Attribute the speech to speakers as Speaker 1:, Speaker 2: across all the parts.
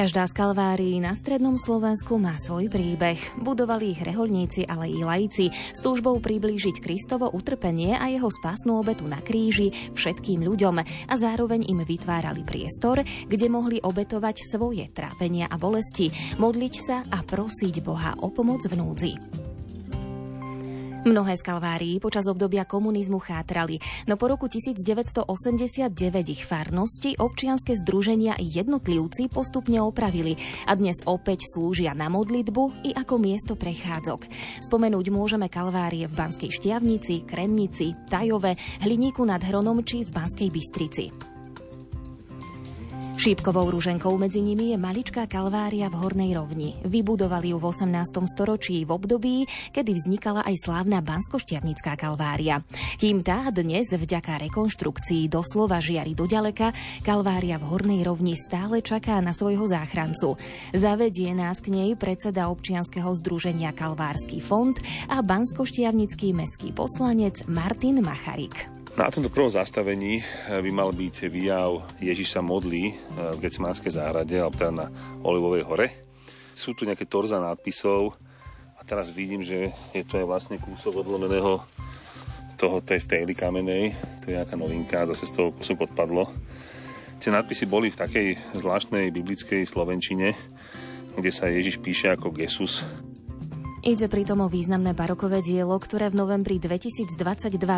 Speaker 1: Každá z kalvárií na strednom Slovensku má svoj príbeh. Budovali ich reholníci, ale i laici s túžbou priblížiť Kristovo utrpenie a jeho spásnu obetu na kríži všetkým ľuďom a zároveň im vytvárali priestor, kde mohli obetovať svoje trápenia a bolesti, modliť sa a prosiť Boha o pomoc v núdzi. Mnohé z Kalvárií počas obdobia komunizmu chátrali, no po roku 1989 ich farnosti, občianske združenia i jednotlivci postupne opravili a dnes opäť slúžia na modlitbu i ako miesto prechádzok. Spomenúť môžeme Kalvárie v Banskej Štiavnici, Kremnici, Tajove, Hliníku nad Hronom či v Banskej Bystrici. Šípkovou rúženkou medzi nimi je maličká kalvária v Hornej rovni. Vybudovali ju v 18. storočí v období, kedy vznikala aj slávna Banskoštiavnická kalvária. Kým tá dnes vďaka rekonštrukcii doslova žiari do ďaleka, kalvária v Hornej rovni stále čaká na svojho záchrancu. Zavedie nás k nej predseda občianskeho združenia Kalvársky fond a Banskoštiavnický mestský poslanec Martin Macharik.
Speaker 2: Na tomto prvom zastavení eh, by mal byť výjav Ježiš sa modlí eh, v Getsemánskej záhrade, alebo teda na Olivovej hore. Sú tu nejaké torza nadpisov a teraz vidím, že je to aj vlastne kúsok odlomeného toho, tej stejly kamenej. To je nejaká novinka, zase z toho kúsok odpadlo. Tie nadpisy boli v takej zvláštnej biblickej slovenčine, kde sa Ježiš píše ako Jesus
Speaker 1: Ide pritom o významné barokové dielo, ktoré v novembri 2022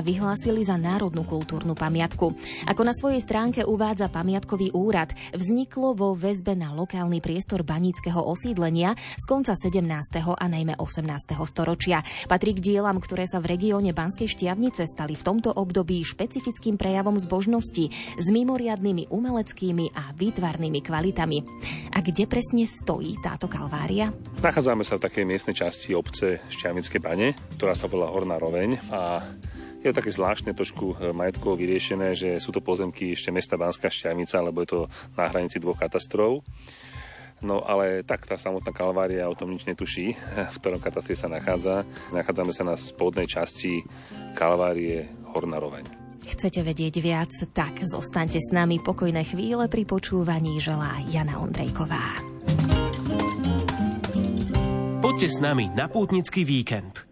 Speaker 1: vyhlásili za národnú kultúrnu pamiatku. Ako na svojej stránke uvádza pamiatkový úrad, vzniklo vo väzbe na lokálny priestor baníckého osídlenia z konca 17. a najmä 18. storočia. Patrí k dielam, ktoré sa v regióne Banskej Štiavnice stali v tomto období špecifickým prejavom zbožnosti s mimoriadnými umeleckými a výtvarnými kvalitami. A kde presne stojí táto kalvária?
Speaker 2: Nachádzame sa v takej miestnej časti časti obce Šťavnické bane, ktorá sa volá Horná roveň a je to také zvláštne trošku e, majetkovo vyriešené, že sú to pozemky ešte mesta Banská Šťavnica, lebo je to na hranici dvoch katastrov. No ale tak tá samotná Kalvária o tom nič netuší, v ktorom katastri sa nachádza. Nachádzame sa na spodnej časti Kalvárie Horná roveň.
Speaker 1: Chcete vedieť viac? Tak zostaňte s nami pokojné chvíle pri počúvaní želá Jana Ondrejková.
Speaker 3: Poďte s nami na pútnický víkend.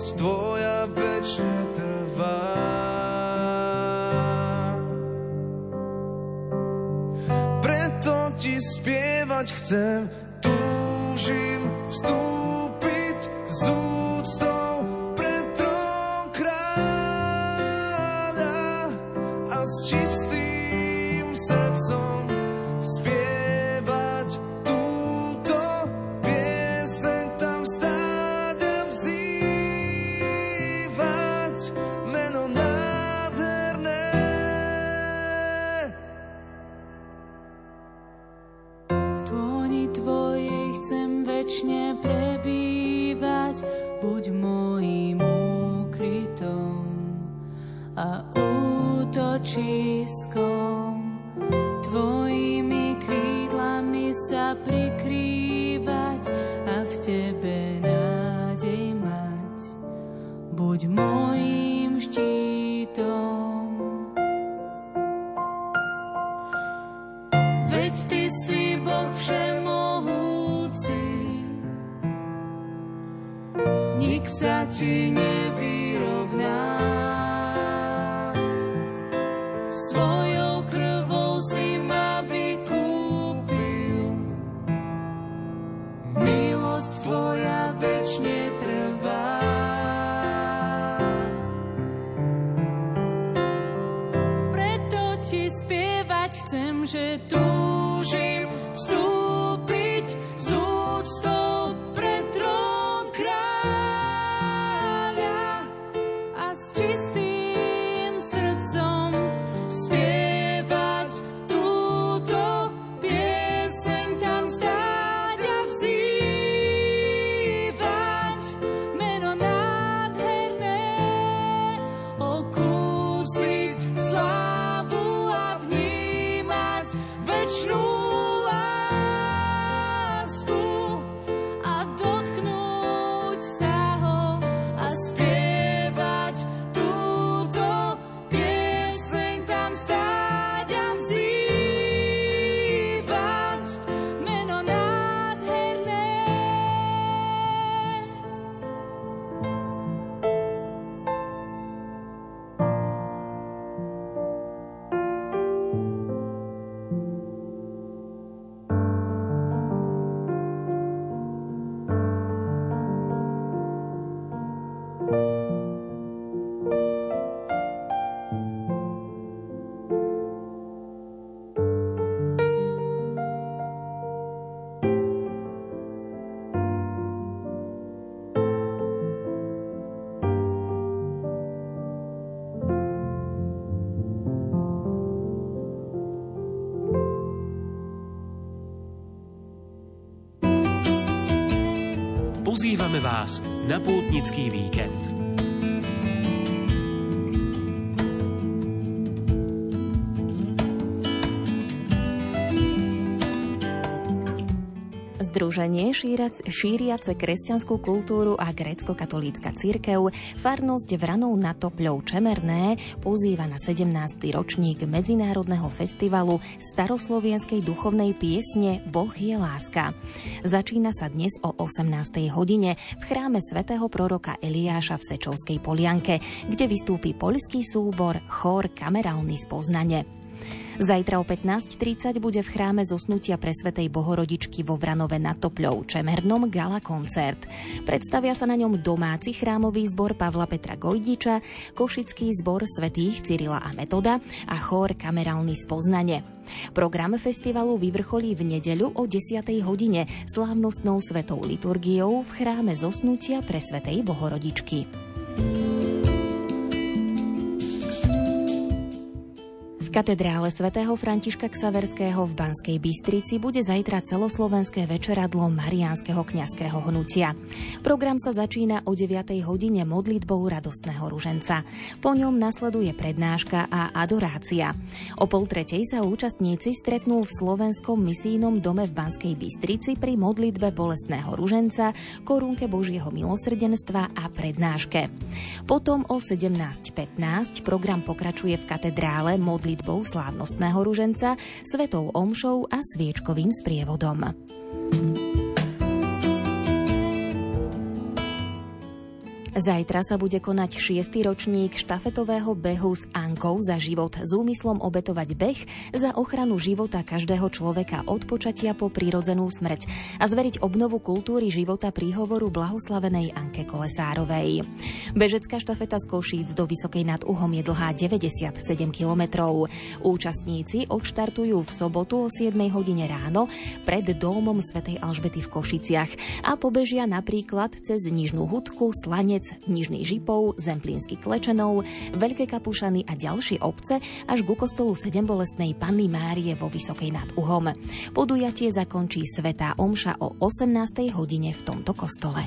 Speaker 4: môjim úkrytom a úkrytom. Nik sa ti nevyrovná.
Speaker 3: Pozývame vás na pútnický víkend.
Speaker 1: Združenie šírac, šíriace kresťanskú kultúru a grécko-katolícka církev farnosť Vranov na Topľou Čemerné pozýva na 17. ročník Medzinárodného festivalu staroslovenskej duchovnej piesne Boh je láska. Začína sa dnes o 18. hodine v chráme svätého proroka Eliáša v Sečovskej Polianke, kde vystúpi poľský súbor Chór kamerálny spoznanie. Zajtra o 15.30 bude v chráme zosnutia presvetej Bohorodičky vo Vranove na Topľou Čemernom gala koncert. Predstavia sa na ňom domáci chrámový zbor Pavla Petra Gojdiča, košický zbor svetých Cyrila a Metoda a chór kamerálny spoznanie. Program festivalu vyvrcholí v nedeľu o 10. hodine slávnostnou svetou liturgiou v chráme zosnutia presvetej Bohorodičky. Katedrále svätého Františka Ksaverského v Banskej Bystrici bude zajtra celoslovenské večeradlo Mariánskeho kňazského hnutia. Program sa začína o 9. hodine modlitbou radostného ruženca. Po ňom nasleduje prednáška a adorácia. O pol tretej sa účastníci stretnú v slovenskom misijnom dome v Banskej Bystrici pri modlitbe bolestného ruženca, korunke Božieho milosrdenstva a prednáške. Potom o 17.15 program pokračuje v katedrále modlitbou slávnostného ruženca, svetou omšou a sviečkovým sprievodom. Zajtra sa bude konať šiestý ročník štafetového behu s Ankou za život s úmyslom obetovať beh za ochranu života každého človeka od počatia po prírodzenú smrť a zveriť obnovu kultúry života príhovoru blahoslavenej Anke Kolesárovej. Bežecká štafeta z Košíc do Vysokej nad Uhom je dlhá 97 kilometrov. Účastníci odštartujú v sobotu o 7 hodine ráno pred domom svätej Alžbety v Košiciach a pobežia napríklad cez Nižnú hudku, Slanec, Nižný Žipov, Zemplínsky Klečenov, Veľké Kapušany a ďalšie obce až ku kostolu sedembolestnej Panny Márie vo Vysokej nad Uhom. Podujatie zakončí Svetá Omša o 18. hodine v tomto kostole.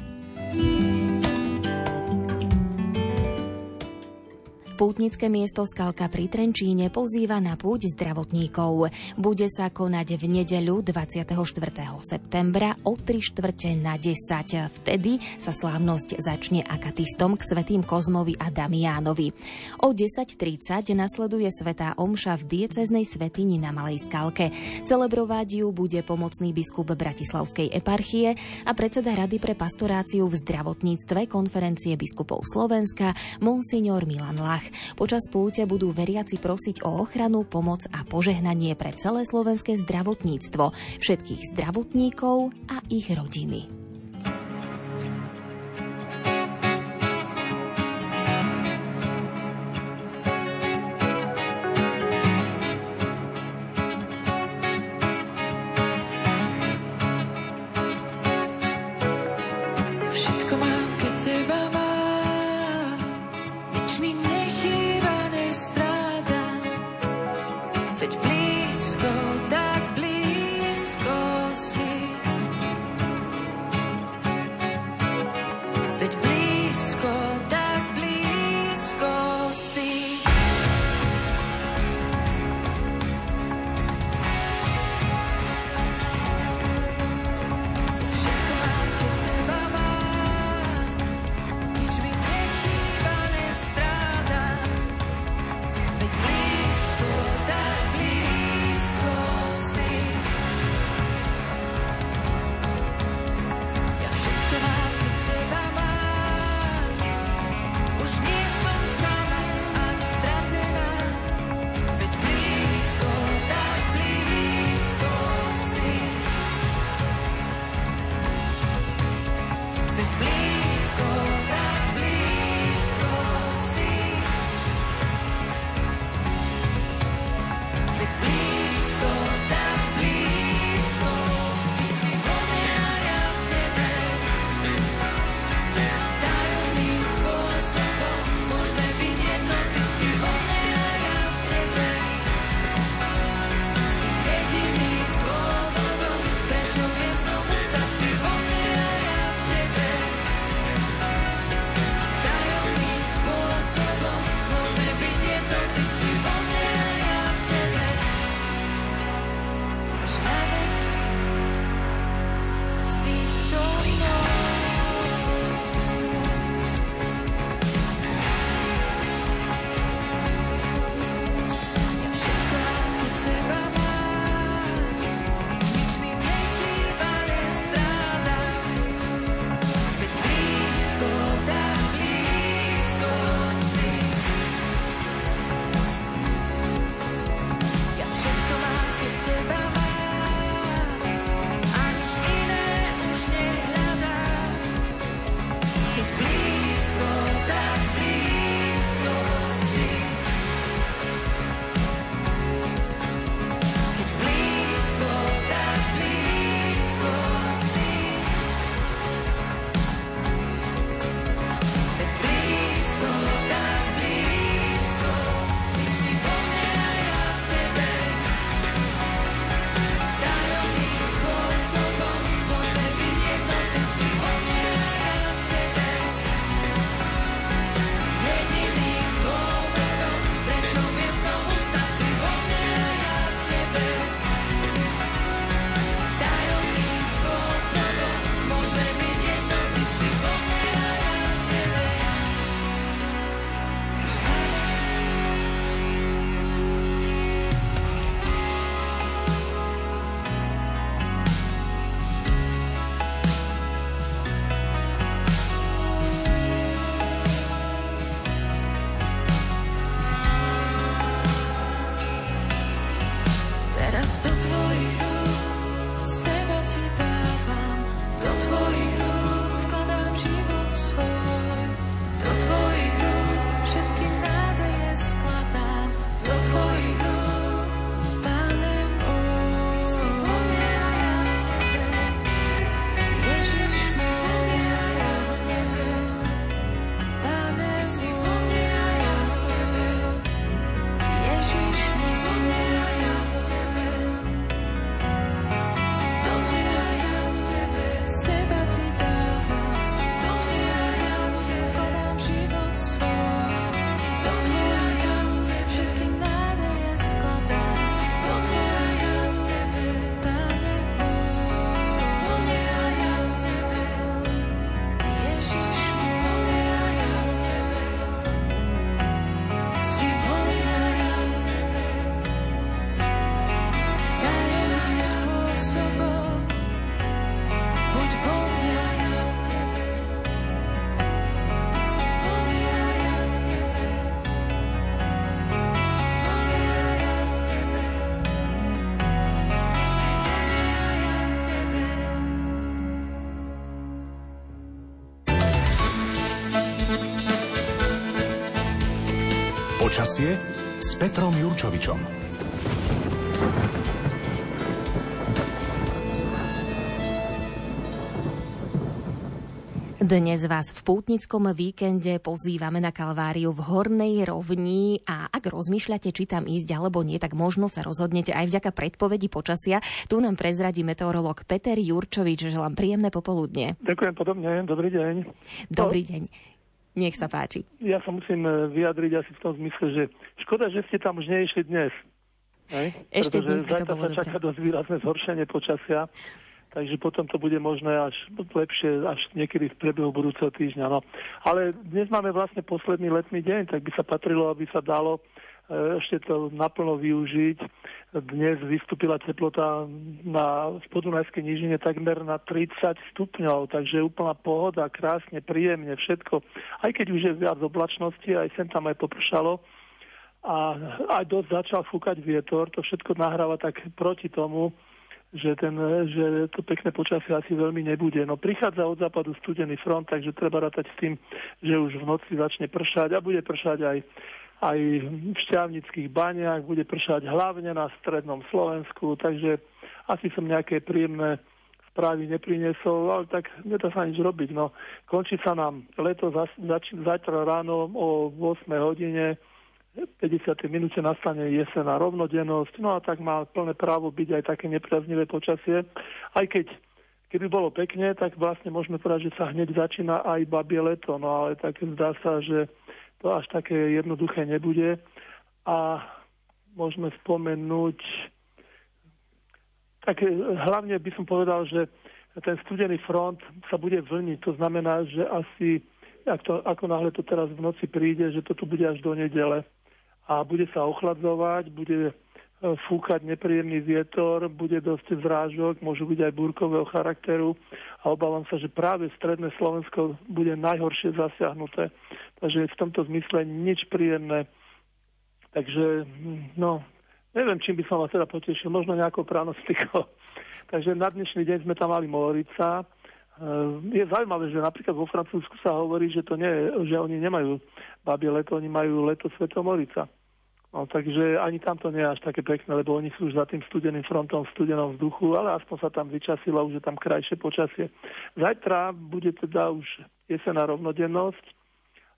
Speaker 4: Pútnické miesto Skalka pri Trenčíne pozýva na púť zdravotníkov. Bude sa konať v nedeľu 24. septembra o 3 štvrte na 10. Vtedy sa slávnosť začne akatistom k svetým Kozmovi a Damiánovi. O 10.30 nasleduje svetá omša v dieceznej svetini na Malej Skalke. Celebrovať ju bude pomocný biskup Bratislavskej eparchie a predseda Rady pre pastoráciu v zdravotníctve konferencie biskupov Slovenska Monsignor Milan Lach. Počas púte budú veriaci prosiť o ochranu, pomoc a požehnanie pre celé slovenské zdravotníctvo, všetkých zdravotníkov a ich rodiny.
Speaker 5: Počasie s Petrom Jurčovičom.
Speaker 1: Dnes vás v pútnickom víkende pozývame na Kalváriu v Hornej rovni a ak rozmýšľate, či tam ísť alebo nie, tak možno sa rozhodnete aj vďaka predpovedi počasia. Tu nám prezradí meteorolog Peter Jurčovič. Želám príjemné popoludne.
Speaker 6: Ďakujem podobne, dobrý deň.
Speaker 1: Dobrý deň. Nech sa páči.
Speaker 6: Ja sa musím e, vyjadriť asi v tom zmysle, že škoda, že ste tam už neišli dnes. Hej?
Speaker 1: Ešte
Speaker 6: Pretože
Speaker 1: dneska to
Speaker 6: zajtra
Speaker 1: bolo
Speaker 6: sa čaká dosť výrazné zhoršenie počasia, takže potom to bude možné až lepšie, až niekedy v priebehu budúceho týždňa. No. Ale dnes máme vlastne posledný letný deň, tak by sa patrilo, aby sa dalo e, ešte to naplno využiť. Dnes vystúpila teplota na v podunajskej nížine takmer na 30 stupňov, takže úplná pohoda, krásne, príjemne, všetko. Aj keď už je viac oblačnosti, aj sem tam aj popršalo, a aj dosť začal fúkať vietor, to všetko nahráva tak proti tomu, že, ten, že to pekné počasie asi veľmi nebude. No prichádza od západu studený front, takže treba rátať s tým, že už v noci začne pršať a bude pršať aj, aj v šťavnických baniach, bude pršať hlavne na strednom Slovensku, takže asi som nejaké príjemné správy nepriniesol, ale tak nedá sa nič robiť. No, končí sa nám leto, zač, zajtra ráno o 8 hodine, 50. minúte nastane jesená rovnodennosť, no a tak má plné právo byť aj také nepriaznivé počasie. Aj keď keby bolo pekne, tak vlastne môžeme povedať, že sa hneď začína aj babie leto, no ale tak zdá sa, že to až také jednoduché nebude. A môžeme spomenúť, tak hlavne by som povedal, že ten studený front sa bude vlniť, to znamená, že asi ak to, ako náhle to teraz v noci príde, že to tu bude až do nedele a bude sa ochladzovať, bude fúkať nepríjemný vietor, bude dosť zrážok, môžu byť aj búrkového charakteru a obávam sa, že práve stredné Slovensko bude najhoršie zasiahnuté. Takže v tomto zmysle nič príjemné. Takže, no, neviem, čím by som vás teda potešil, možno nejakou pranostikou. Takže na dnešný deň sme tam mali Morica, je zaujímavé, že napríklad vo Francúzsku sa hovorí, že to nie, že oni nemajú babie leto, oni majú leto Svetomorica. No, takže ani tam to nie je až také pekné, lebo oni sú už za tým studeným frontom v studenom vzduchu, ale aspoň sa tam vyčasilo, už je tam krajšie počasie. Zajtra bude teda už jesená rovnodennosť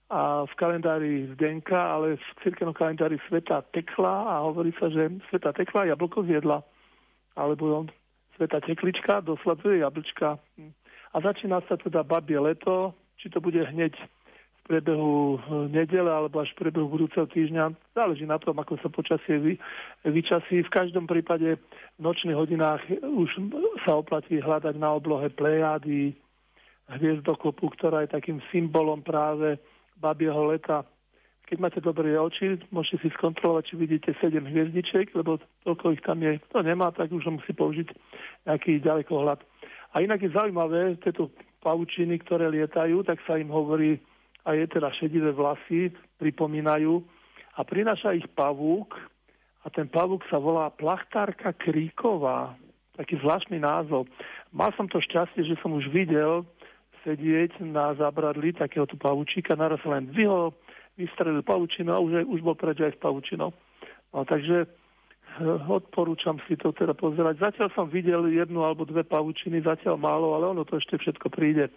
Speaker 6: a v kalendári Zdenka, ale v cirkevnom kalendári Sveta tekla a hovorí sa, že Sveta tekla jablko zjedla. Alebo Sveta teklička dosleduje jablčka. A začína sa teda babie leto, či to bude hneď priebehu nedele alebo až v priebehu budúceho týždňa. Záleží na tom, ako sa počasie vy, vyčasí. V každom prípade v nočných hodinách už sa oplatí hľadať na oblohe plejády, hviezdokopu, ktorá je takým symbolom práve babieho leta. Keď máte dobré oči, môžete si skontrolovať, či vidíte 7 hviezdičiek, lebo toľko ich tam je. To nemá, tak už musí použiť nejaký ďalekohľad. A inak je zaujímavé, tieto pavučiny, ktoré lietajú, tak sa im hovorí, a je teda šedivé vlasy, pripomínajú, a prináša ich pavúk, a ten pavúk sa volá plachtárka kríková. Taký zvláštny názov. Mal som to šťastie, že som už videl sedieť na zábradli takéhoto pavúčika, naraz len dvihol, vystrelil pavučinu a už, už bol preč aj s pavučinou. No, takže odporúčam si to teda pozerať. Zatiaľ som videl jednu alebo dve pavučiny, zatiaľ málo, ale ono to ešte všetko príde.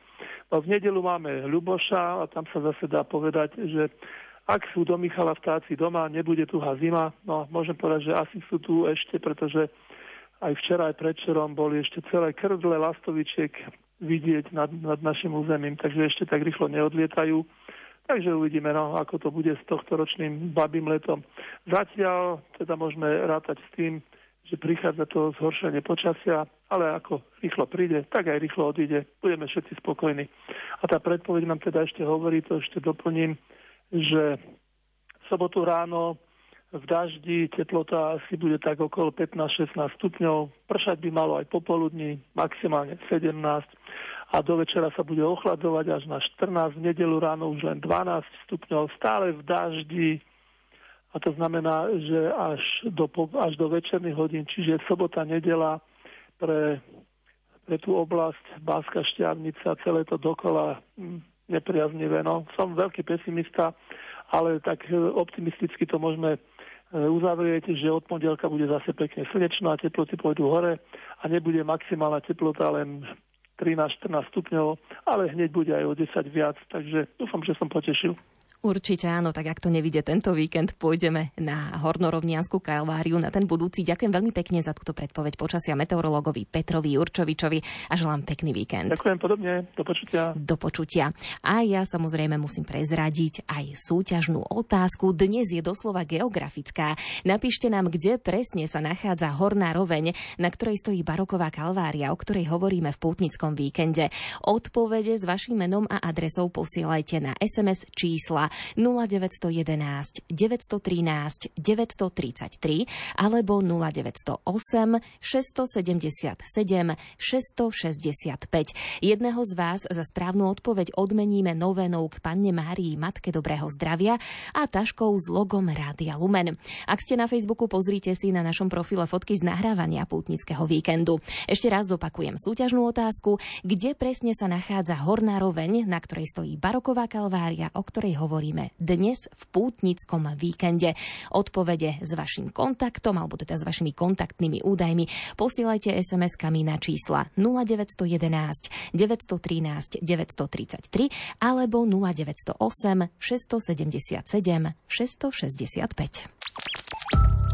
Speaker 6: No, v nedelu máme Ľuboša a tam sa zase dá povedať, že ak sú do Michala vtáci doma, nebude tu zima, no môžem povedať, že asi sú tu ešte, pretože aj včera, aj predčerom boli ešte celé krdle lastovičiek vidieť nad, nad našim územím, takže ešte tak rýchlo neodlietajú. Takže uvidíme, no, ako to bude s tohto ročným babým letom. Zatiaľ teda môžeme rátať s tým, že prichádza to zhoršenie počasia, ale ako rýchlo príde, tak aj rýchlo odíde. Budeme všetci spokojní. A tá predpoveď nám teda ešte hovorí, to ešte doplním, že v sobotu ráno v daždi teplota asi bude tak okolo 15-16 stupňov. Pršať by malo aj popoludní, maximálne 17 a do večera sa bude ochladzovať až na 14, v nedelu ráno už len 12 stupňov, stále v daždi a to znamená, že až do, až do večerných hodín, čiže sobota, nedela pre, pre tú oblasť Báska Šťavnica, celé to dokola hm, nepriaznivé. No, som veľký pesimista ale tak e, optimisticky to môžeme e, uzavrieť, že od pondelka bude zase pekne slnečno a teploty pôjdu hore a nebude maximálna teplota len 13-14 stupňov, ale hneď bude aj o 10 viac, takže dúfam, že som potešil.
Speaker 1: Určite áno, tak ak to nevidie tento víkend, pôjdeme na Hornorovniansku kalváriu na ten budúci. Ďakujem veľmi pekne za túto predpoveď počasia meteorologovi Petrovi Určovičovi a želám pekný víkend.
Speaker 6: Ďakujem podobne, do počutia.
Speaker 1: Do počutia. A ja samozrejme musím prezradiť aj súťažnú otázku. Dnes je doslova geografická. Napíšte nám, kde presne sa nachádza Horná roveň, na ktorej stojí baroková kalvária, o ktorej hovoríme v pútnickom víkende. Odpovede s vašim menom a adresou posielajte na SMS čísla 0911 913 933 alebo 0908 677 665. Jedného z vás za správnu odpoveď odmeníme novenou k panne Márii Matke Dobrého zdravia a taškou s logom Rádia Lumen. Ak ste na Facebooku, pozrite si na našom profile fotky z nahrávania pútnického víkendu. Ešte raz zopakujem súťažnú otázku, kde presne sa nachádza horná roveň, na ktorej stojí baroková kalvária, o ktorej hovorí hovoríme dnes v pútnickom víkende. Odpovede s vašim kontaktom alebo teda s vašimi kontaktnými údajmi posielajte SMS-kami na čísla 0911 913 933 alebo 0908 677 665.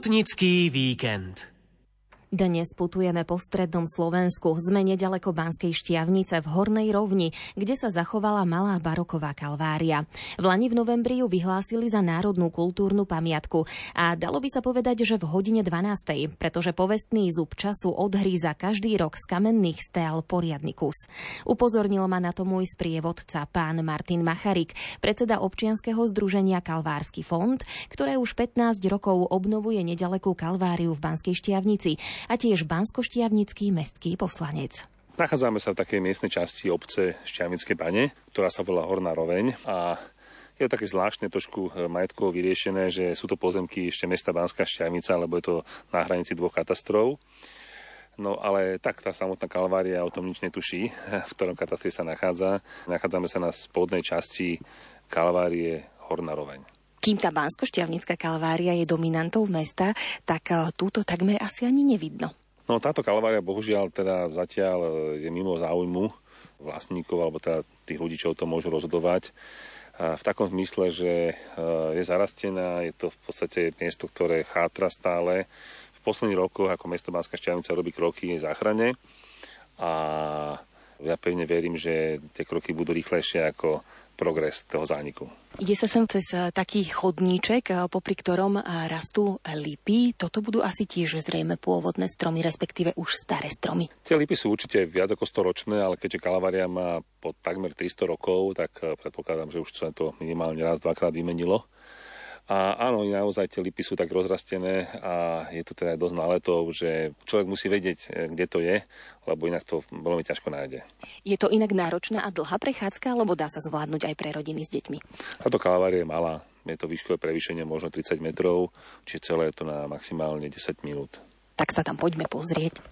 Speaker 3: Pútnický víkend.
Speaker 1: Dnes putujeme po strednom Slovensku. Sme nedaleko Banskej šťavnice v Hornej rovni, kde sa zachovala malá baroková kalvária. V Lani v novembri ju vyhlásili za národnú kultúrnu pamiatku a dalo by sa povedať, že v hodine 12. pretože povestný zub času odhríza každý rok z kamenných stel poriadny kus. Upozornil ma na to môj sprievodca, pán Martin Macharik, predseda občianskeho združenia Kalvársky fond, ktoré už 15 rokov obnovuje nedalekú kalváriu v Banskej šťavnici a tiež banskoštiavnický mestský poslanec.
Speaker 2: Nachádzame sa v takej miestnej časti obce Šťavnické bane, ktorá sa volá Horná roveň a je to také zvláštne trošku e, majetkovo vyriešené, že sú to pozemky ešte mesta Banská Šťavnica, lebo je to na hranici dvoch katastrov. No ale tak tá samotná kalvária o tom nič netuší, v ktorom katastri sa nachádza. Nachádzame sa na spodnej časti kalvárie Horná roveň.
Speaker 1: Kým tá bansko kalvária je dominantou mesta, tak eh, túto takmer asi ani nevidno.
Speaker 2: No táto kalvária bohužiaľ teda zatiaľ eh, je mimo záujmu vlastníkov alebo teda tých ľudí, čo o tom môžu rozhodovať. V takom zmysle, že eh, je zarastená, je to v podstate miesto, ktoré chátra stále. V posledných rokoch ako mesto Banská Šťavnica robí kroky jej záchrane a ja pevne verím, že tie kroky budú rýchlejšie ako progres toho zániku.
Speaker 1: Ide sa sem cez eh, taký chodníček, eh, popri ktorom eh, rastú lipy. Toto budú asi tiež zrejme pôvodné stromy, respektíve už staré stromy.
Speaker 2: Tie lipy sú určite viac ako 100 ročné, ale keďže Kalavaria má po takmer 300 rokov, tak predpokladám, že už sa to minimálne raz, dvakrát vymenilo. A áno, naozaj tie lipy sú tak rozrastené a je to teda dosť náletov, že človek musí vedieť, e, kde to je, lebo inak to veľmi ťažko nájde.
Speaker 1: Je to inak náročná a dlhá prechádzka, alebo dá sa zvládnuť aj pre rodiny s deťmi?
Speaker 2: Táto kalvária je malá, je to výškové prevýšenie možno 30 metrov, čiže celé je to na maximálne 10 minút.
Speaker 1: Tak sa tam poďme pozrieť.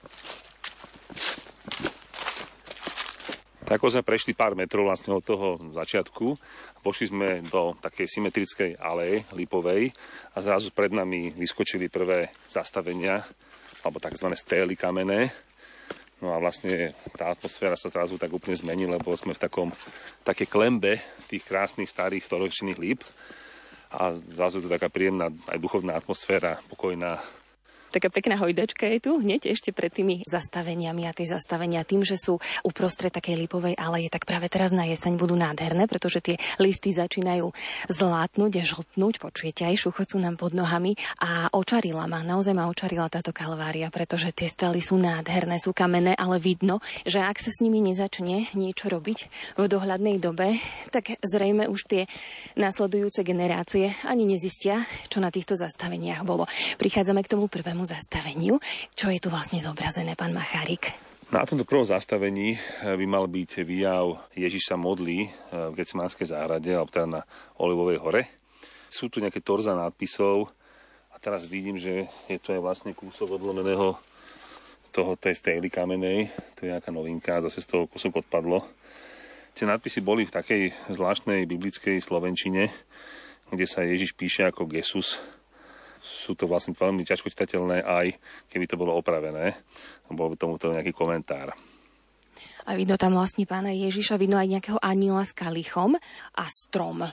Speaker 2: Tak ako sme prešli pár metrov vlastne od toho začiatku, vošli sme do takej symetrickej aleje lipovej a zrazu pred nami vyskočili prvé zastavenia, alebo tzv. stély kamenné. No a vlastne tá atmosféra sa zrazu tak úplne zmenila, lebo sme v takom také klembe tých krásnych starých storočných líp a zrazu to taká príjemná aj duchovná atmosféra, pokojná,
Speaker 1: Taká pekná hojdačka je tu hneď ešte pred tými zastaveniami a tie zastavenia tým, že sú uprostred takej lipovej aleje, tak práve teraz na jeseň budú nádherné, pretože tie listy začínajú zlátnuť a žltnúť, počujete, aj šuchocú nám pod nohami a očarila ma, naozaj ma očarila táto kalvária, pretože tie stely sú nádherné, sú kamenné, ale vidno, že ak sa s nimi nezačne niečo robiť v dohľadnej dobe, tak zrejme už tie následujúce generácie ani nezistia, čo na týchto zastaveniach bolo. Prichádzame k tomu prvému prvému zastaveniu. Čo je tu vlastne zobrazené, pán Machárik?
Speaker 2: Na tomto prvom zastavení eh, by mal byť výjav Ježiša modlí eh, v Getsemanskej záhrade, alebo teda na Olivovej hore. Sú tu nejaké torza nadpisov a teraz vidím, že je to aj vlastne kúsok odlomeného toho tej stejly kamenej. To je nejaká novinka, zase z toho kúsok odpadlo. Tie nadpisy boli v takej zvláštnej biblickej slovenčine, kde sa Ježiš píše ako Jesus sú to vlastne veľmi ťažko čitateľné aj keby to bolo opravené. Bol by tomuto nejaký komentár.
Speaker 1: A vidno tam vlastne pána Ježiša, vidno aj nejakého aniela s kalichom a strom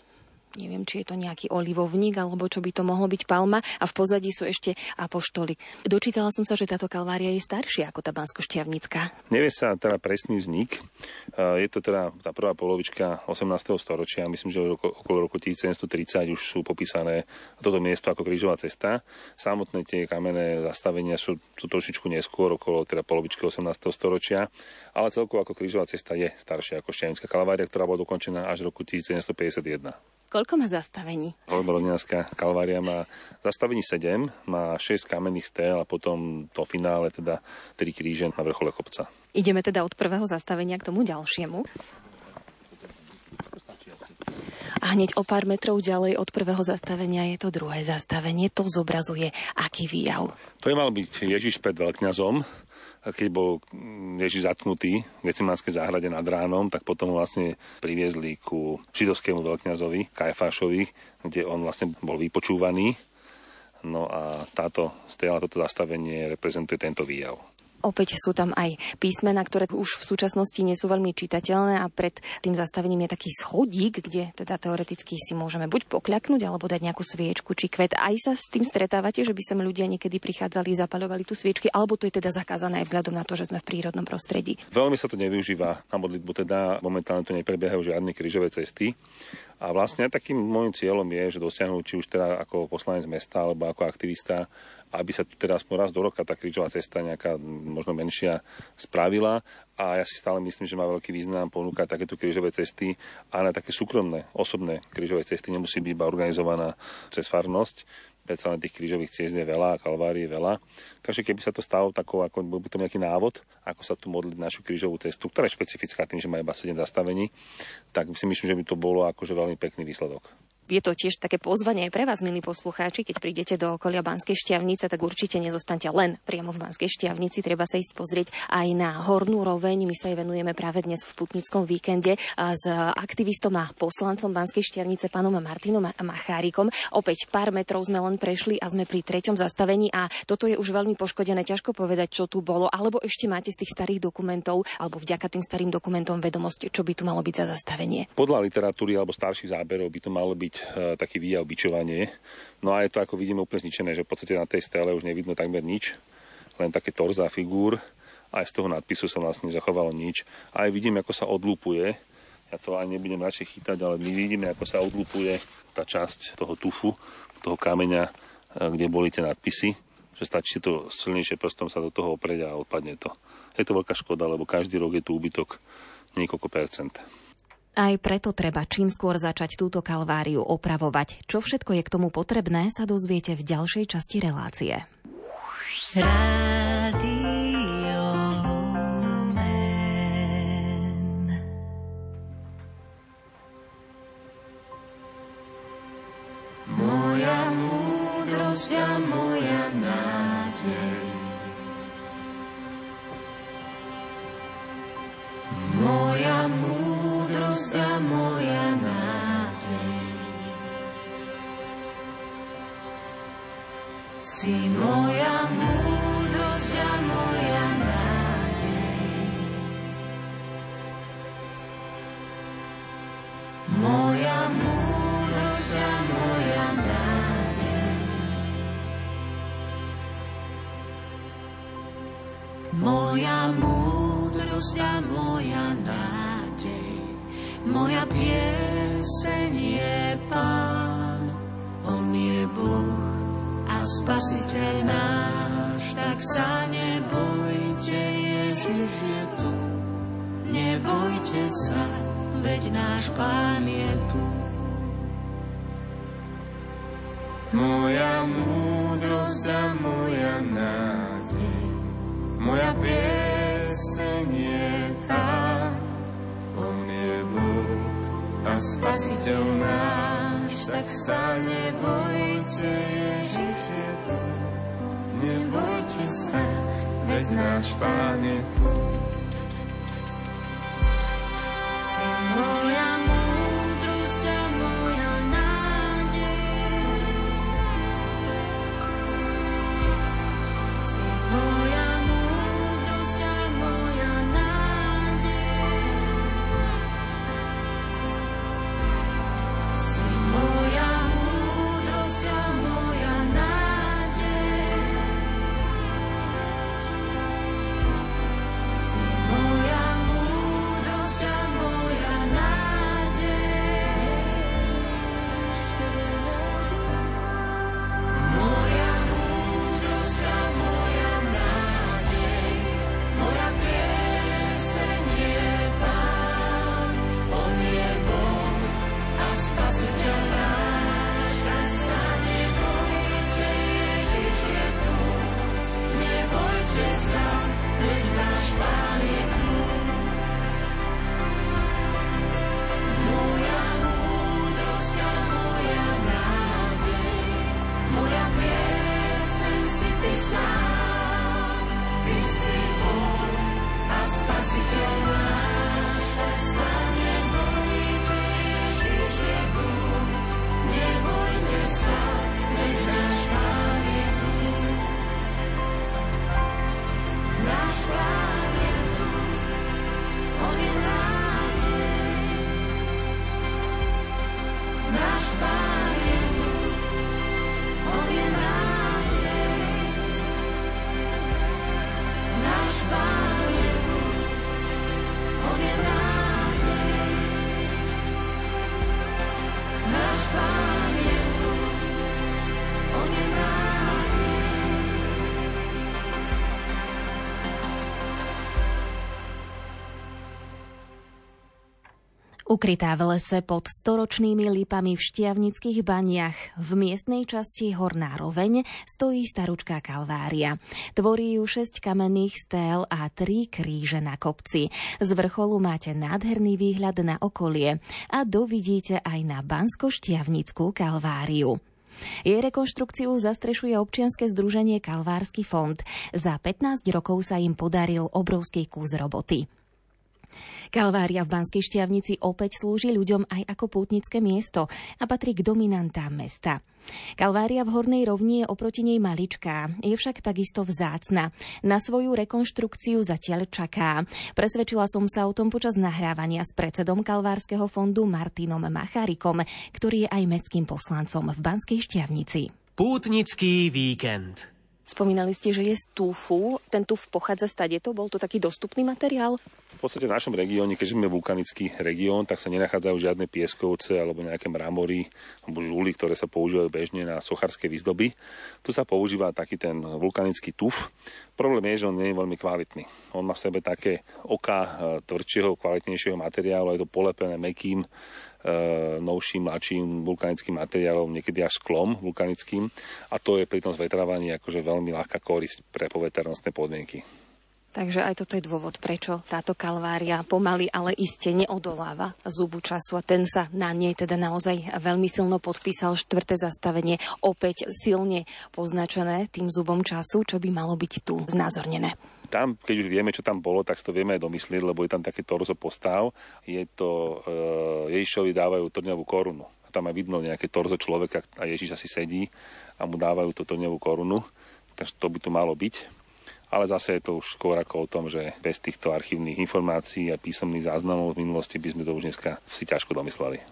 Speaker 1: neviem, či je to nejaký olivovník, alebo čo by to mohlo byť palma a v pozadí sú ešte apoštoli. Dočítala som sa, že táto kalvária je staršia ako tá bansko -šťavnická.
Speaker 2: Nevie sa teda presný vznik. Je to teda tá prvá polovička 18. storočia, myslím, že okolo roku 1730 už sú popísané toto miesto ako krížová cesta. Samotné tie kamenné zastavenia sú, sú trošičku neskôr, okolo teda polovičky 18. storočia, ale celkovo ako krížová cesta je staršia ako šťavnická kalvária, ktorá bola dokončená až v roku 1751.
Speaker 1: Koľko má zastavení?
Speaker 2: Hormorodianská kalvária má zastavení 7, má 6 kamenných stél a potom to finále, teda 3 kríže na vrchole kopca.
Speaker 1: Ideme teda od prvého zastavenia k tomu ďalšiemu. A hneď o pár metrov ďalej od prvého zastavenia je to druhé zastavenie. To zobrazuje aký výjav.
Speaker 2: To je mal byť Ježiš pred veľkňazom, keď bol Ježiš zatknutý v Gecimánskej záhrade nad ránom, tak potom vlastne priviezli ku židovskému veľkňazovi, Kajfášovi, kde on vlastne bol vypočúvaný. No a táto stela, toto zastavenie reprezentuje tento výjav.
Speaker 1: Opäť sú tam aj písmena, ktoré už v súčasnosti nie sú veľmi čitateľné a pred tým zastavením je taký schodík, kde teda teoreticky si môžeme buď pokľaknúť alebo dať nejakú sviečku či kvet. Aj sa s tým stretávate, že by sem ľudia niekedy prichádzali, zapaľovali tu sviečky, alebo to je teda zakázané aj vzhľadom na to, že sme v prírodnom prostredí.
Speaker 2: Veľmi sa to nevyužíva na modlitbu, teda momentálne tu neprebiehajú žiadne krížové cesty. A vlastne takým môjim cieľom je, že dosiahnuť či už teda ako poslanec mesta alebo ako aktivista, aby sa tu teda raz do roka tá krížová cesta nejaká možno menšia spravila. A ja si stále myslím, že má veľký význam ponúkať takéto krížové cesty a na také súkromné, osobné krížové cesty nemusí byť iba organizovaná cez farnosť, predsa len tých krížových ciest je veľa a kalvárií je veľa. Takže keby sa to stalo takou, ako bol by to nejaký návod, ako sa tu modliť našu krížovú cestu, ktorá je špecifická tým, že má iba 7 zastavení, tak si myslím, že by to bolo akože veľmi pekný výsledok
Speaker 1: je to tiež také pozvanie aj pre vás, milí poslucháči, keď prídete do okolia Banskej šťavnice, tak určite nezostante len priamo v Banskej šťavnici, treba sa ísť pozrieť aj na Hornú roveň. My sa jej venujeme práve dnes v Putnickom víkende s aktivistom a poslancom Banskej šťavnice, pánom Martinom Machárikom. Opäť pár metrov sme len prešli a sme pri treťom zastavení a toto je už veľmi poškodené, ťažko povedať, čo tu bolo, alebo ešte máte z tých starých dokumentov, alebo vďaka tým starým dokumentom vedomosť, čo by tu malo byť za zastavenie.
Speaker 2: Podľa literatúry alebo starších záberov by to malo byť E, taký výjav bičovanie. No a je to, ako vidíme, úplne zničené, že v podstate na tej stele už nevidno takmer nič, len také torza figúr. Aj z toho nadpisu sa vlastne zachovalo nič. Aj vidím, ako sa odlúpuje. Ja to ani nebudem radšej chytať, ale my vidíme, ako sa odlúpuje tá časť toho tufu, toho kameňa, e, kde boli tie nadpisy že stačí to silnejšie prstom sa do toho oprieť a odpadne to. Je to veľká škoda, lebo každý rok je tu úbytok niekoľko percent.
Speaker 1: Aj preto treba čím skôr začať túto kalváriu opravovať. Čo všetko je k tomu potrebné, sa dozviete v ďalšej časti relácie.
Speaker 4: Moja
Speaker 1: Ukrytá v lese pod storočnými lipami v Štiavnických baniach v miestnej časti Horná roveň stojí staručká kalvária. Tvorí ju šesť kamenných stél a tri kríže na kopci. Z vrcholu máte nádherný výhľad na okolie a dovidíte aj na Bansko-Štiavnickú kalváriu. Jej rekonštrukciu zastrešuje občianske združenie Kalvársky fond. Za 15 rokov sa im podaril obrovský kus roboty. Kalvária v Banskej Štiavnici opäť slúži ľuďom aj ako pútnické miesto a patrí k dominantám mesta. Kalvária v Hornej rovni je oproti nej maličká, je však takisto vzácna. Na svoju rekonštrukciu zatiaľ čaká. Presvedčila som sa o tom počas nahrávania s predsedom Kalvárskeho fondu Martinom Macharikom, ktorý je aj mestským poslancom v Banskej Štiavnici.
Speaker 3: Pútnický víkend.
Speaker 1: Spomínali ste, že je z túfu. Ten tuf pochádza stade to? Bol to taký dostupný materiál?
Speaker 2: V podstate v našom regióne, keďže sme vulkanický región, tak sa nenachádzajú žiadne pieskovce alebo nejaké mramory alebo žúly, ktoré sa používajú bežne na sochárske výzdoby. Tu sa používa taký ten vulkanický tuf. Problém je, že on nie je veľmi kvalitný. On má v sebe také oka e, tvrdšieho, kvalitnejšieho materiálu, je to polepené mekým novším, mladším vulkanickým materiálom, niekedy až sklom vulkanickým a to je pri tom zvetrávaní akože veľmi ľahká korisť pre poveternostné podmienky.
Speaker 1: Takže aj toto je dôvod, prečo táto kalvária pomaly, ale iste neodoláva zubu času a ten sa na nej teda naozaj veľmi silno podpísal. Štvrté zastavenie opäť silne poznačené tým zubom času, čo by malo byť tu znázornené.
Speaker 2: Tam, keď už vieme, čo tam bolo, tak si to vieme aj domyslieť, lebo je tam také torzo postav. Je to, e, Ježišovi dávajú trňovú korunu. Tam aj vidno nejaké torzo človeka a Ježiš asi sedí a mu dávajú to trňovú korunu. Takže to by tu malo byť ale zase je to už skôr ako o tom, že bez týchto archívnych informácií a písomných záznamov z minulosti by sme to už dneska si ťažko domysleli.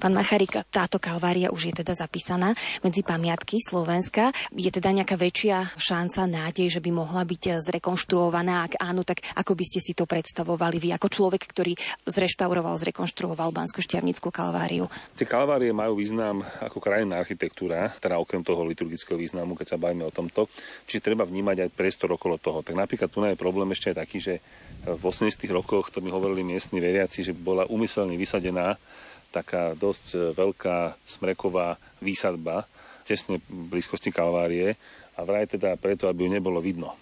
Speaker 1: Pán Macharika, táto kalvária už je teda zapísaná medzi pamiatky Slovenska. Je teda nejaká väčšia šanca, nádej, že by mohla byť zrekonštruovaná? Ak áno, tak ako by ste si to predstavovali vy, ako človek, ktorý zreštauroval, zrekonštruoval Banskú šťavnickú kalváriu?
Speaker 2: Tie kalvárie majú význam ako krajinná architektúra, teda okrem toho liturgického významu, keď sa bavíme o tomto. Čiže treba vnímať aj priestor okolo toho. Tak napríklad tu je problém ešte aj taký, že v 80. rokoch, to mi hovorili miestni veriaci, že bola umyselne vysadená taká dosť e, veľká smreková výsadba tesne v blízkosti Kalvárie a vraj teda preto, aby ju nebolo vidno.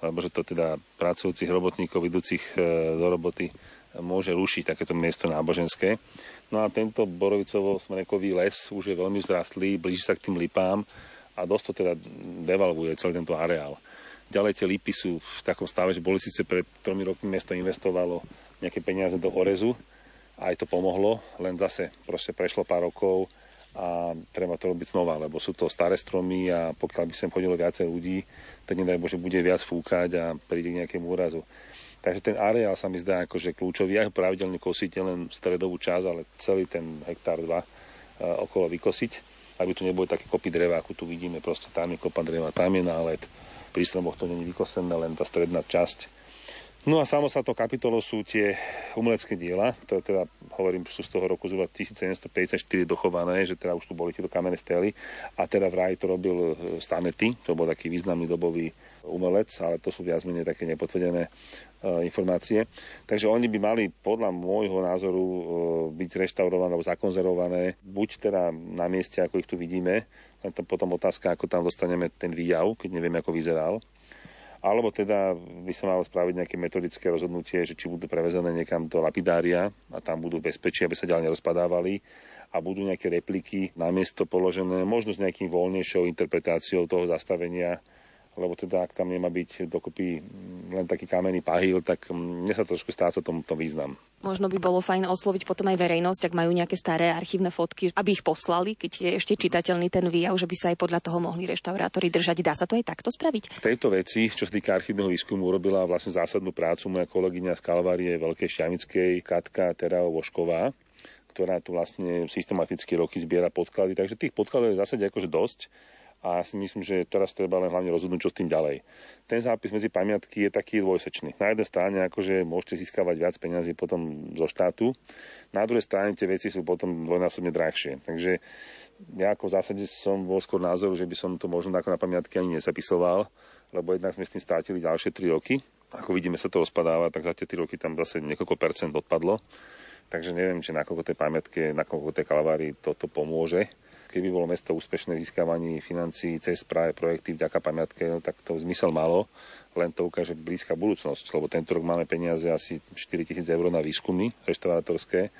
Speaker 2: Lebo že to teda pracujúcich robotníkov idúcich e, do roboty môže rušiť takéto miesto náboženské. No a tento borovicovo-smrekový les už je veľmi vzrastlý, blíži sa k tým lipám a dosť to teda devalvuje celý tento areál. Ďalej tie lipy sú v takom stave, že boli síce pred tromi rokmi mesto investovalo nejaké peniaze do orezu, aj to pomohlo, len zase proste prešlo pár rokov a treba to robiť znova, lebo sú to staré stromy a pokiaľ by sem chodilo viacej ľudí, tak nedaj Bože bude viac fúkať a príde k nejakému úrazu. Takže ten areál sa mi zdá akože kľúčový. Ja ho pravidelne kosíte len stredovú časť, ale celý ten hektár 2 uh, okolo vykosiť, aby tu neboli také kopy dreva, ako tu vidíme, proste tam je kopa dreva, tam je nálet. Pri stromoch to není vykosené, len tá stredná časť No a samostatnou kapitolou sú tie umelecké diela, ktoré teda, hovorím, sú z toho roku zhruba 1754 dochované, že teda už tu boli tieto kamenné stely. A teda vraj to robil e, Stanety, to bol taký významný dobový umelec, ale to sú viac menej také nepotvrdené uh, informácie. Takže oni by mali podľa môjho názoru uh, byť reštaurované alebo zakonzervované, buď teda na mieste, ako ich tu vidíme, to potom otázka, ako tam dostaneme ten výjav, keď nevieme, ako vyzeral alebo teda by sa malo spraviť nejaké metodické rozhodnutie, že či budú prevezené niekam do lapidária a tam budú bezpečí, aby sa ďalej nerozpadávali a budú nejaké repliky na miesto položené, možno s nejakým voľnejšou interpretáciou toho zastavenia lebo teda ak tam nemá byť dokopy len taký kamenný pahýl, tak mne sa trošku stráca tom, tom význam.
Speaker 1: Možno by bolo fajn osloviť potom aj verejnosť, ak majú nejaké staré archívne fotky, aby ich poslali, keď je ešte čitateľný ten výjav, že by sa aj podľa toho mohli reštaurátori držať. Dá sa to aj takto spraviť?
Speaker 2: V tejto veci, čo sa týka archívneho výskumu, urobila vlastne zásadnú prácu moja kolegyňa z Kalvárie Veľkej Šťavnickej, Katka Terao Vošková, ktorá tu vlastne systematicky roky zbiera podklady. Takže tých podkladov je v zásade akože dosť a si myslím, že teraz treba len hlavne rozhodnúť, čo s tým ďalej. Ten zápis medzi pamiatky je taký dvojsečný. Na jednej strane akože môžete získavať viac peniazy potom zo štátu, na druhej strane tie veci sú potom dvojnásobne drahšie. Takže ja ako v zásade som bol skôr názoru, že by som to možno ako na pamiatky ani nezapisoval, lebo jednak sme s tým státili ďalšie 3 roky. Ako vidíme, sa to rozpadáva, tak za tie 3 roky tam zase niekoľko percent odpadlo. Takže neviem, či nakoľko tej pamätke, nakoľko tej kalvári toto pomôže keby bolo mesto úspešné v získavaní financií cez práve projekty vďaka pamiatke, no, tak to zmysel malo, len to ukáže blízka budúcnosť, lebo tento rok máme peniaze asi 4 tisíc eur na výskumy reštaurátorské,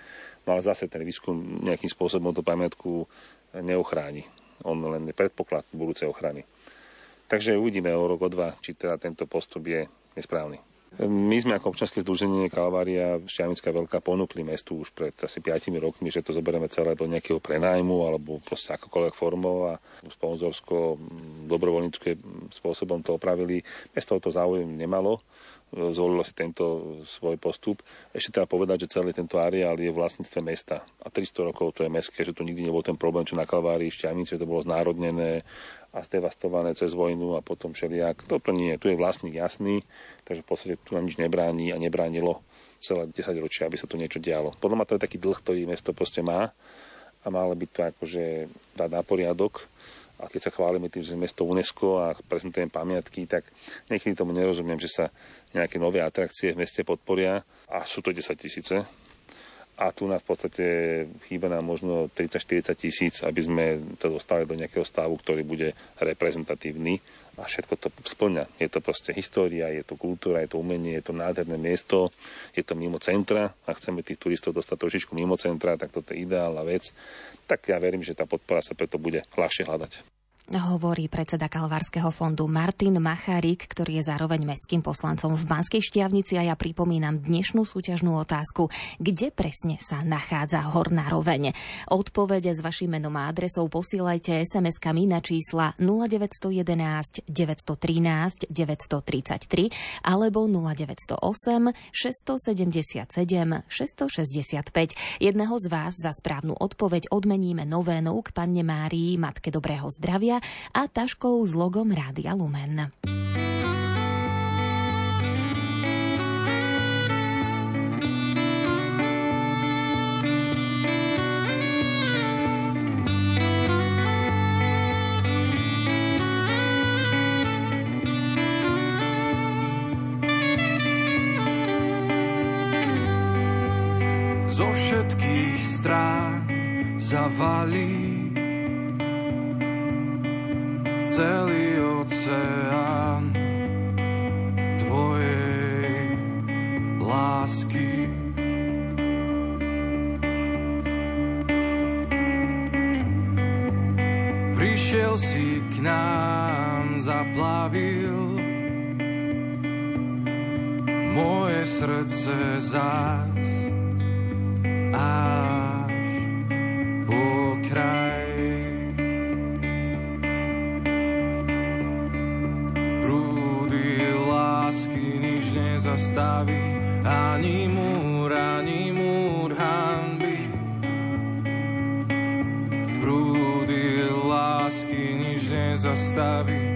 Speaker 2: no ale zase ten výskum nejakým spôsobom tú pamiatku neochráni. On len je predpoklad budúcej ochrany. Takže uvidíme o rok, o dva, či teda tento postup je nesprávny. My sme ako občanské združenie Kalvária Šťavnická Veľká ponúkli mestu už pred asi 5 rokmi, že to zoberieme celé do nejakého prenájmu alebo proste akokoľvek formou a sponzorsko dobrovoľnícke spôsobom to opravili. Mesto to záujem nemalo zvolilo si tento svoj postup. Ešte treba povedať, že celý tento areál je v vlastníctve mesta a 300 rokov to je mestské, že tu nikdy nebol ten problém, čo na Kalvárii, Šťavnice, to bolo znárodnené a zdevastované cez vojnu a potom všelijak. Toto nie, tu je vlastník jasný, takže v podstate tu nám nič nebráni a nebránilo celé 10 ročia, aby sa tu niečo dialo. Podľa ma to je taký dlh, ktorý mesto proste má a malo by to akože dať na poriadok a keď sa chválime tým, že mesto UNESCO a prezentujeme pamiatky, tak niekedy tomu nerozumiem, že sa nejaké nové atrakcie v meste podporia a sú to 10 tisíce. A tu na v podstate chýba nám možno 30-40 tisíc, aby sme to dostali do nejakého stavu, ktorý bude reprezentatívny a všetko to splňa. Je to proste história, je to kultúra, je to umenie, je to nádherné miesto, je to mimo centra a chceme tých turistov dostať trošičku mimo centra, tak toto je ideálna vec. Tak ja verím, že tá podpora sa preto bude ľahšie hľadať
Speaker 1: hovorí predseda Kalvárskeho fondu Martin Macharik, ktorý je zároveň mestským poslancom v Banskej Štiavnici a ja pripomínam dnešnú súťažnú otázku, kde presne sa nachádza Horná roveň. Odpovede s vašim menom a adresou posielajte SMS-kami na čísla 0911 913 933 alebo 0908 677 665. Jedného z vás za správnu odpoveď odmeníme novénou k panne Márii, Matke Dobrého zdravia a taškou s logom Rádia Lumen.
Speaker 7: zo všetkých strán zavalí celý oceán tvojej lásky. Prišiel si k nám, zaplavil moje srdce zás ani múr, ani múr hanby. Prúdy lásky nič nezastaví,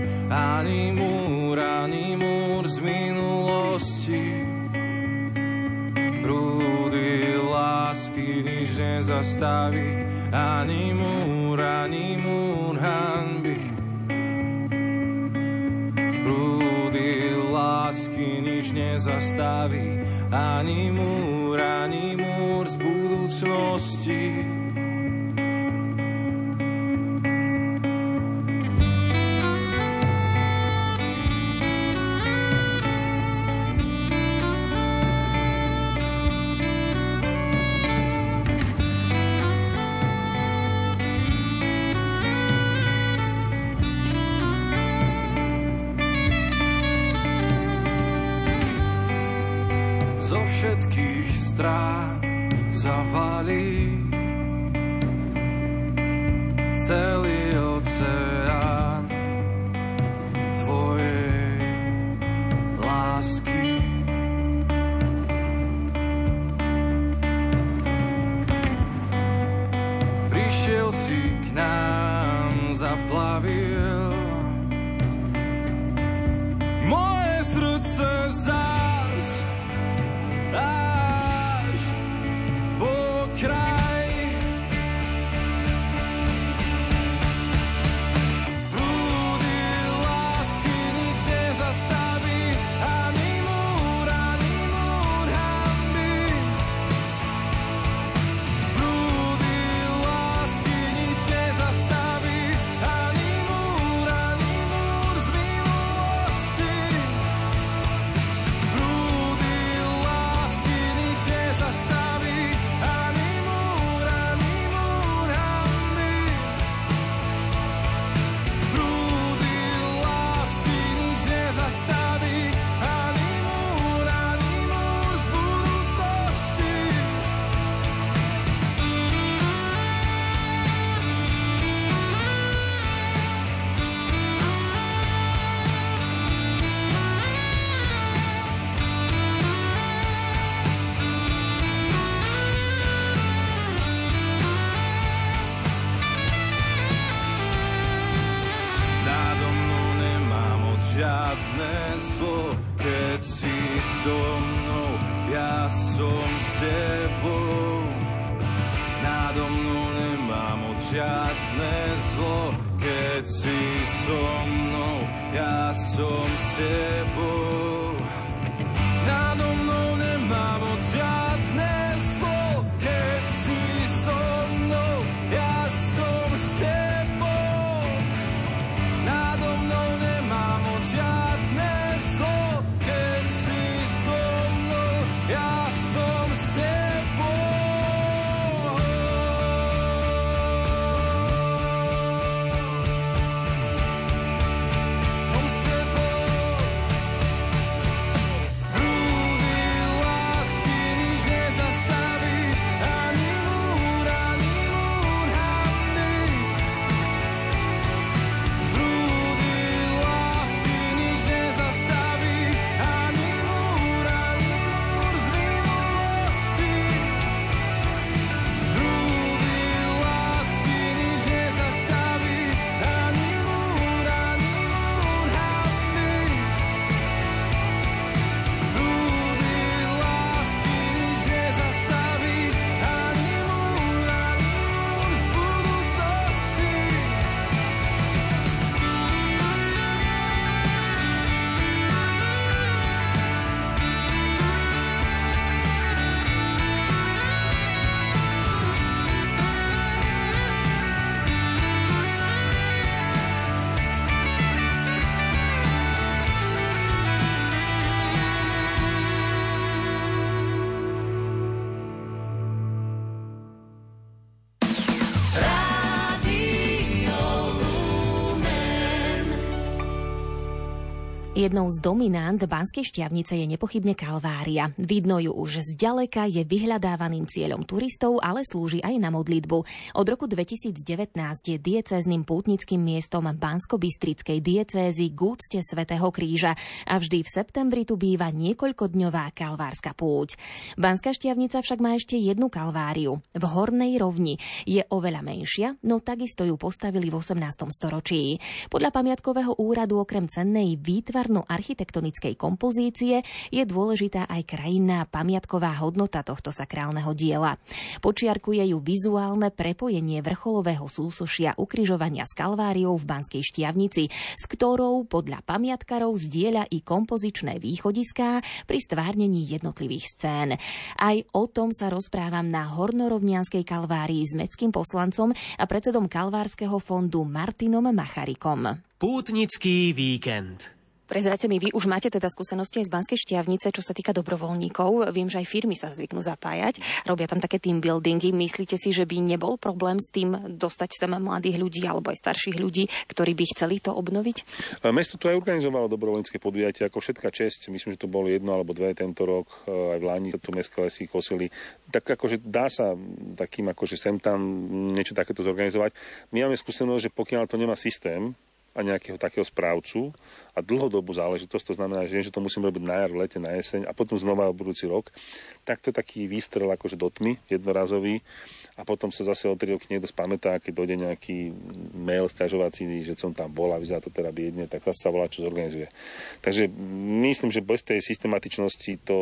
Speaker 1: Jednou z dominant Banskej šťavnice je nepochybne Kalvária. Vidno ju už zďaleka, je vyhľadávaným cieľom turistov, ale slúži aj na modlitbu. Od roku 2019 je diecézným pútnickým miestom Bansko-Bystrickej diecézy k úcte Svetého kríža a vždy v septembri tu býva niekoľkodňová kalvárska púť. Banská šťavnica však má ešte jednu kalváriu. V Hornej rovni je oveľa menšia, no takisto ju postavili v 18. storočí. Podľa pamiatkového úradu okrem cennej výtvar architektonickej kompozície je dôležitá aj krajinná pamiatková hodnota tohto sakrálneho diela. Počiarkuje ju vizuálne prepojenie vrcholového súsošia ukrižovania s Kalváriou v Banskej Štiavnici, s ktorou podľa pamiatkarov zdieľa i kompozičné východiská pri stvárnení jednotlivých scén. Aj o tom sa rozprávam na Hornorovnianskej Kalvárii s mestským poslancom a predsedom Kalvárskeho fondu Martinom Macharikom.
Speaker 3: Pútnický víkend.
Speaker 1: Prezrate mi, vy už máte teda skúsenosti aj z Banskej šťavnice, čo sa týka dobrovoľníkov. Viem, že aj firmy sa zvyknú zapájať, robia tam také team buildingy. Myslíte si, že by nebol problém s tým dostať sem mladých ľudí alebo aj starších ľudí, ktorí by chceli to obnoviť?
Speaker 2: A Mesto tu aj organizovalo dobrovoľnícke podujatia, ako všetká česť. Myslím, že to bolo jedno alebo dve tento rok, e, aj v Lani tu mestské lesy kosili. Tak akože dá sa takým akože sem tam niečo takéto zorganizovať. My máme skúsenosť, že pokiaľ to nemá systém, a nejakého takého správcu a dlhodobú záležitosť, to znamená, že, že to musím robiť na jar, v lete, na jeseň a potom znova v budúci rok, tak to je taký výstrel akože do tmy, jednorazový a potom sa zase o 3 roky niekto spamätá, keď dojde nejaký mail sťažovací, že som tam bol a vyzerá to teda biedne, tak zase sa volá, čo zorganizuje. Takže myslím, že bez tej systematičnosti to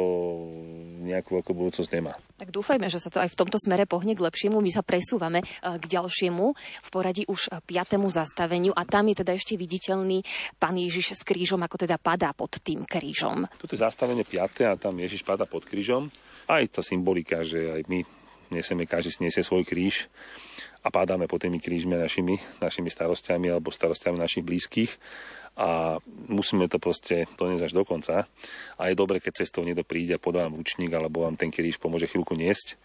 Speaker 2: nejakú veľkú budúcnosť nemá.
Speaker 1: Tak dúfajme, že sa to aj v tomto smere pohne k lepšiemu. My sa presúvame e, k ďalšiemu v poradí už piatému zastaveniu a tam je teda ešte viditeľný pán Ježiš s krížom, ako teda padá pod tým krížom.
Speaker 2: Toto je zastavenie 5. a tam Ježiš pada pod krížom. Aj tá symbolika, že aj my nesieme, každý si nesie svoj kríž a pádáme pod tými krížmi našimi, našimi starostiami alebo starostiami našich blízkych a musíme to proste doniesť až do konca. A je dobre, keď cestou niekto príde a podá vám ručník alebo vám ten kríž pomôže chvíľku niesť.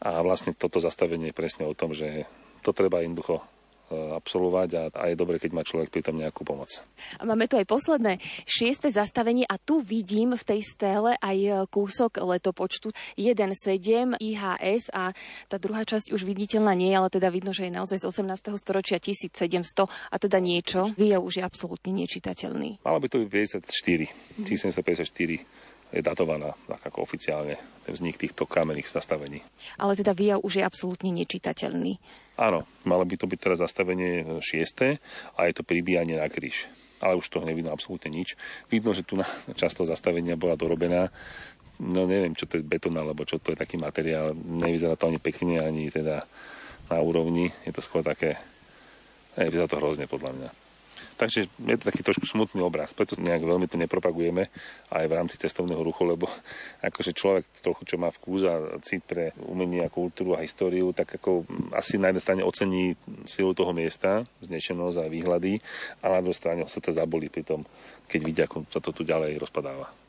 Speaker 2: A vlastne toto zastavenie je presne o tom, že to treba jednoducho absolvovať a, a je dobre, keď má človek pri tom nejakú pomoc.
Speaker 1: Máme tu aj posledné šieste zastavenie a tu vidím v tej stéle aj e, kúsok letopočtu 1.7 IHS a tá druhá časť už viditeľná nie ale teda vidno, že je naozaj z 18. storočia 1700 a teda niečo. Vie už je absolútne nečitateľný.
Speaker 2: Malo by to byť 54. 1754 je datovaná tak ako oficiálne ten vznik týchto kamenných zastavení.
Speaker 1: Ale teda Via už je absolútne nečitateľný.
Speaker 2: Áno, malo by to byť teraz zastavenie 6. a je to pribíjanie na kríž. Ale už toho nevidno absolútne nič. Vidno, že tu na časť toho zastavenia bola dorobená. No neviem, čo to je betón, alebo čo to je taký materiál. Nevyzerá to ani pekne, ani teda na úrovni. Je to skôr také... Ne, vyzerá to hrozne podľa mňa. Takže je to taký trošku smutný obraz, preto nejak veľmi to nepropagujeme aj v rámci cestovného ruchu, lebo akože človek trochu, čo má vkus a cit pre umenie a kultúru a históriu, tak ako asi na jednej strane ocení silu toho miesta, znešenosť a výhľady, a na druhej strane ho srdce zabolí pri tom, keď vidia, ako sa to tu ďalej rozpadáva.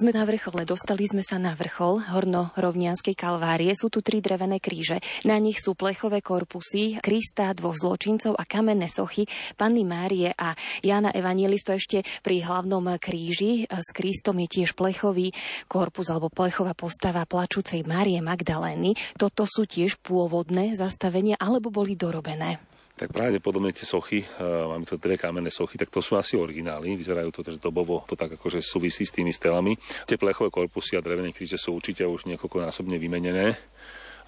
Speaker 1: Sme na vrchole, dostali sme sa na vrchol Horno-Rovnianskej kalvárie. Sú tu tri drevené kríže. Na nich sú plechové korpusy, Krista, dvoch zločincov a kamenné sochy Panny Márie a Jana Evangelisto ešte pri hlavnom kríži. S Kristom je tiež plechový korpus alebo plechová postava plačúcej Márie Magdalény. Toto sú tiež pôvodné zastavenia alebo boli dorobené.
Speaker 2: Tak pravdepodobne tie sochy, uh, máme tu dve kamenné sochy, tak to sú asi originály, vyzerajú to, že dobovo to tak akože súvisí s tými stelami. Tie plechové korpusy a drevené kríže sú určite už niekoľkonásobne vymenené,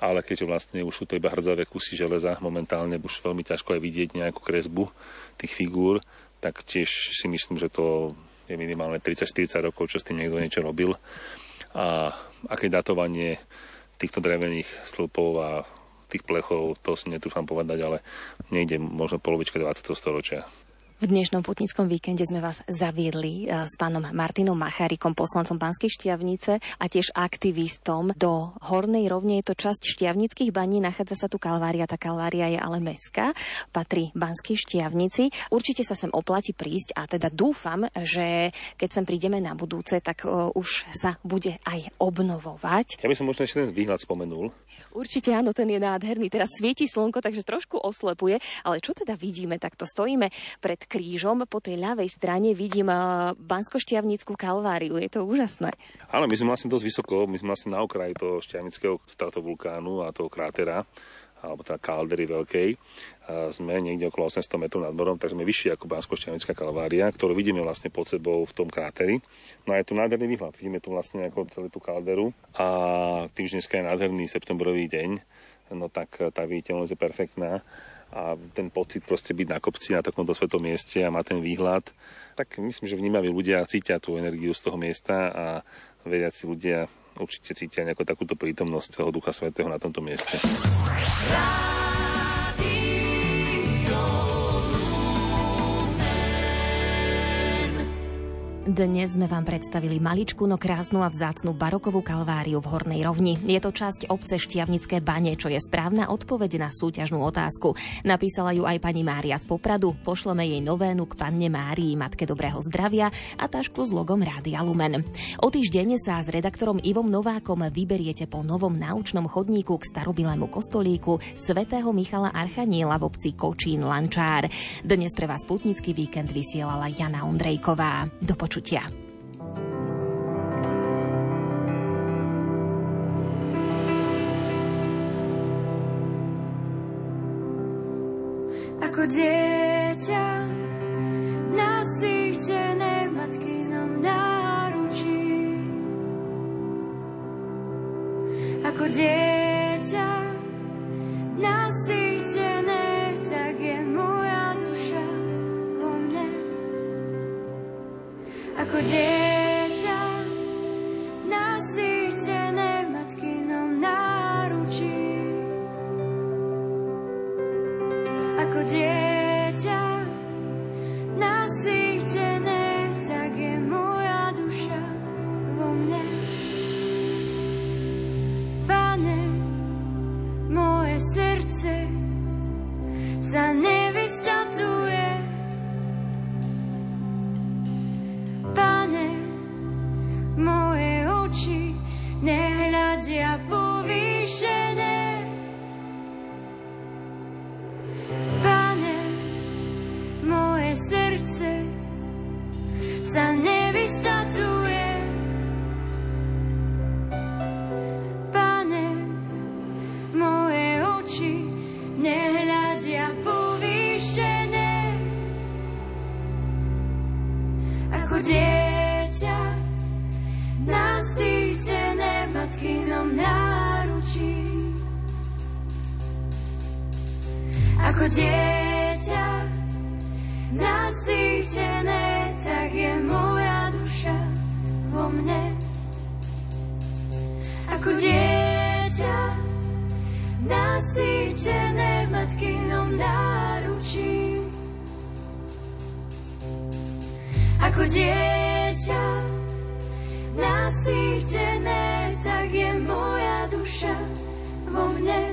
Speaker 2: ale keďže vlastne už sú to iba hrdzavé kusy železa, momentálne už veľmi ťažko aj vidieť nejakú kresbu tých figúr, tak tiež si myslím, že to je minimálne 30-40 rokov, čo s tým niekto niečo robil. A aké datovanie týchto drevených stĺpov a tých plechov, to si netrúfam povedať, ale niekde možno polovička 20. storočia.
Speaker 1: V dnešnom putnickom víkende sme vás zaviedli e, s pánom Martinom Machárikom, poslancom Banskej šťavnice a tiež aktivistom do Hornej rovne. Je to časť šťavnických baní, nachádza sa tu Kalvária, tá Kalvária je ale mestská, patrí Banskej šťavnici. Určite sa sem oplatí prísť a teda dúfam, že keď sem prídeme na budúce, tak uh, už sa bude aj obnovovať.
Speaker 2: Ja by som možno ešte ten výhľad spomenul.
Speaker 1: Určite áno, ten je nádherný. Teraz svieti slnko, takže trošku oslepuje. Ale čo teda vidíme? Takto stojíme pred krížom. Po tej ľavej strane vidím uh, Banskoštiavnickú kalváriu. Je to úžasné.
Speaker 2: Áno, my sme vlastne dosť vysoko, my sme vlastne na okraji toho šťavnického stratovulkánu a toho krátera alebo teda kaldery veľkej. Sme niekde okolo 800 metrov nad morom, takže sme vyššie ako bansko kalvária, ktorú vidíme vlastne pod sebou v tom kráteri. No a je tu nádherný výhľad. Vidíme tu vlastne ako celú tú kalderu a tým, že dneska je nádherný septembrový deň, no tak tá viditeľnosť je perfektná a ten pocit proste byť na kopci na takomto svetom mieste a má ten výhľad, tak myslím, že vnímaví ľudia cítia tú energiu z toho miesta a veriaci ľudia určite cítia nejakú takúto prítomnosť celého Ducha Svetého na tomto mieste.
Speaker 1: Dnes sme vám predstavili maličkú, no krásnu a vzácnu barokovú kalváriu v Hornej rovni. Je to časť obce Štiavnické bane, čo je správna odpoveď na súťažnú otázku. Napísala ju aj pani Mária z Popradu. Pošleme jej novénu k panne Márii, matke dobrého zdravia a tašku s logom Rádia Lumen. O týždeň sa s redaktorom Ivom Novákom vyberiete po novom naučnom chodníku k starobilému kostolíku svätého Michala Archaniela v obci Kočín Lančár. Dnes pre vás putnický víkend vysielala Jana Ondrejková. Do počutia.
Speaker 4: Ako dieťa nasýtené matkinom náručí. Ako dieťa nasýtené, Ako dieťa nasýtené matkinom náručí. Ako dieťa nasýtené, tak je moja duša vo mne. Pane, moje srdce sa nevystatuje. Srdce sa nevystatuje. Pane, moje oči nehľadia povýšené. Ako dieťa nasýtené matkinom náručí. Ako dieťa nasýtené v matkinom náručí. Ako dieťa nasýtené, tak je moja duša vo mne.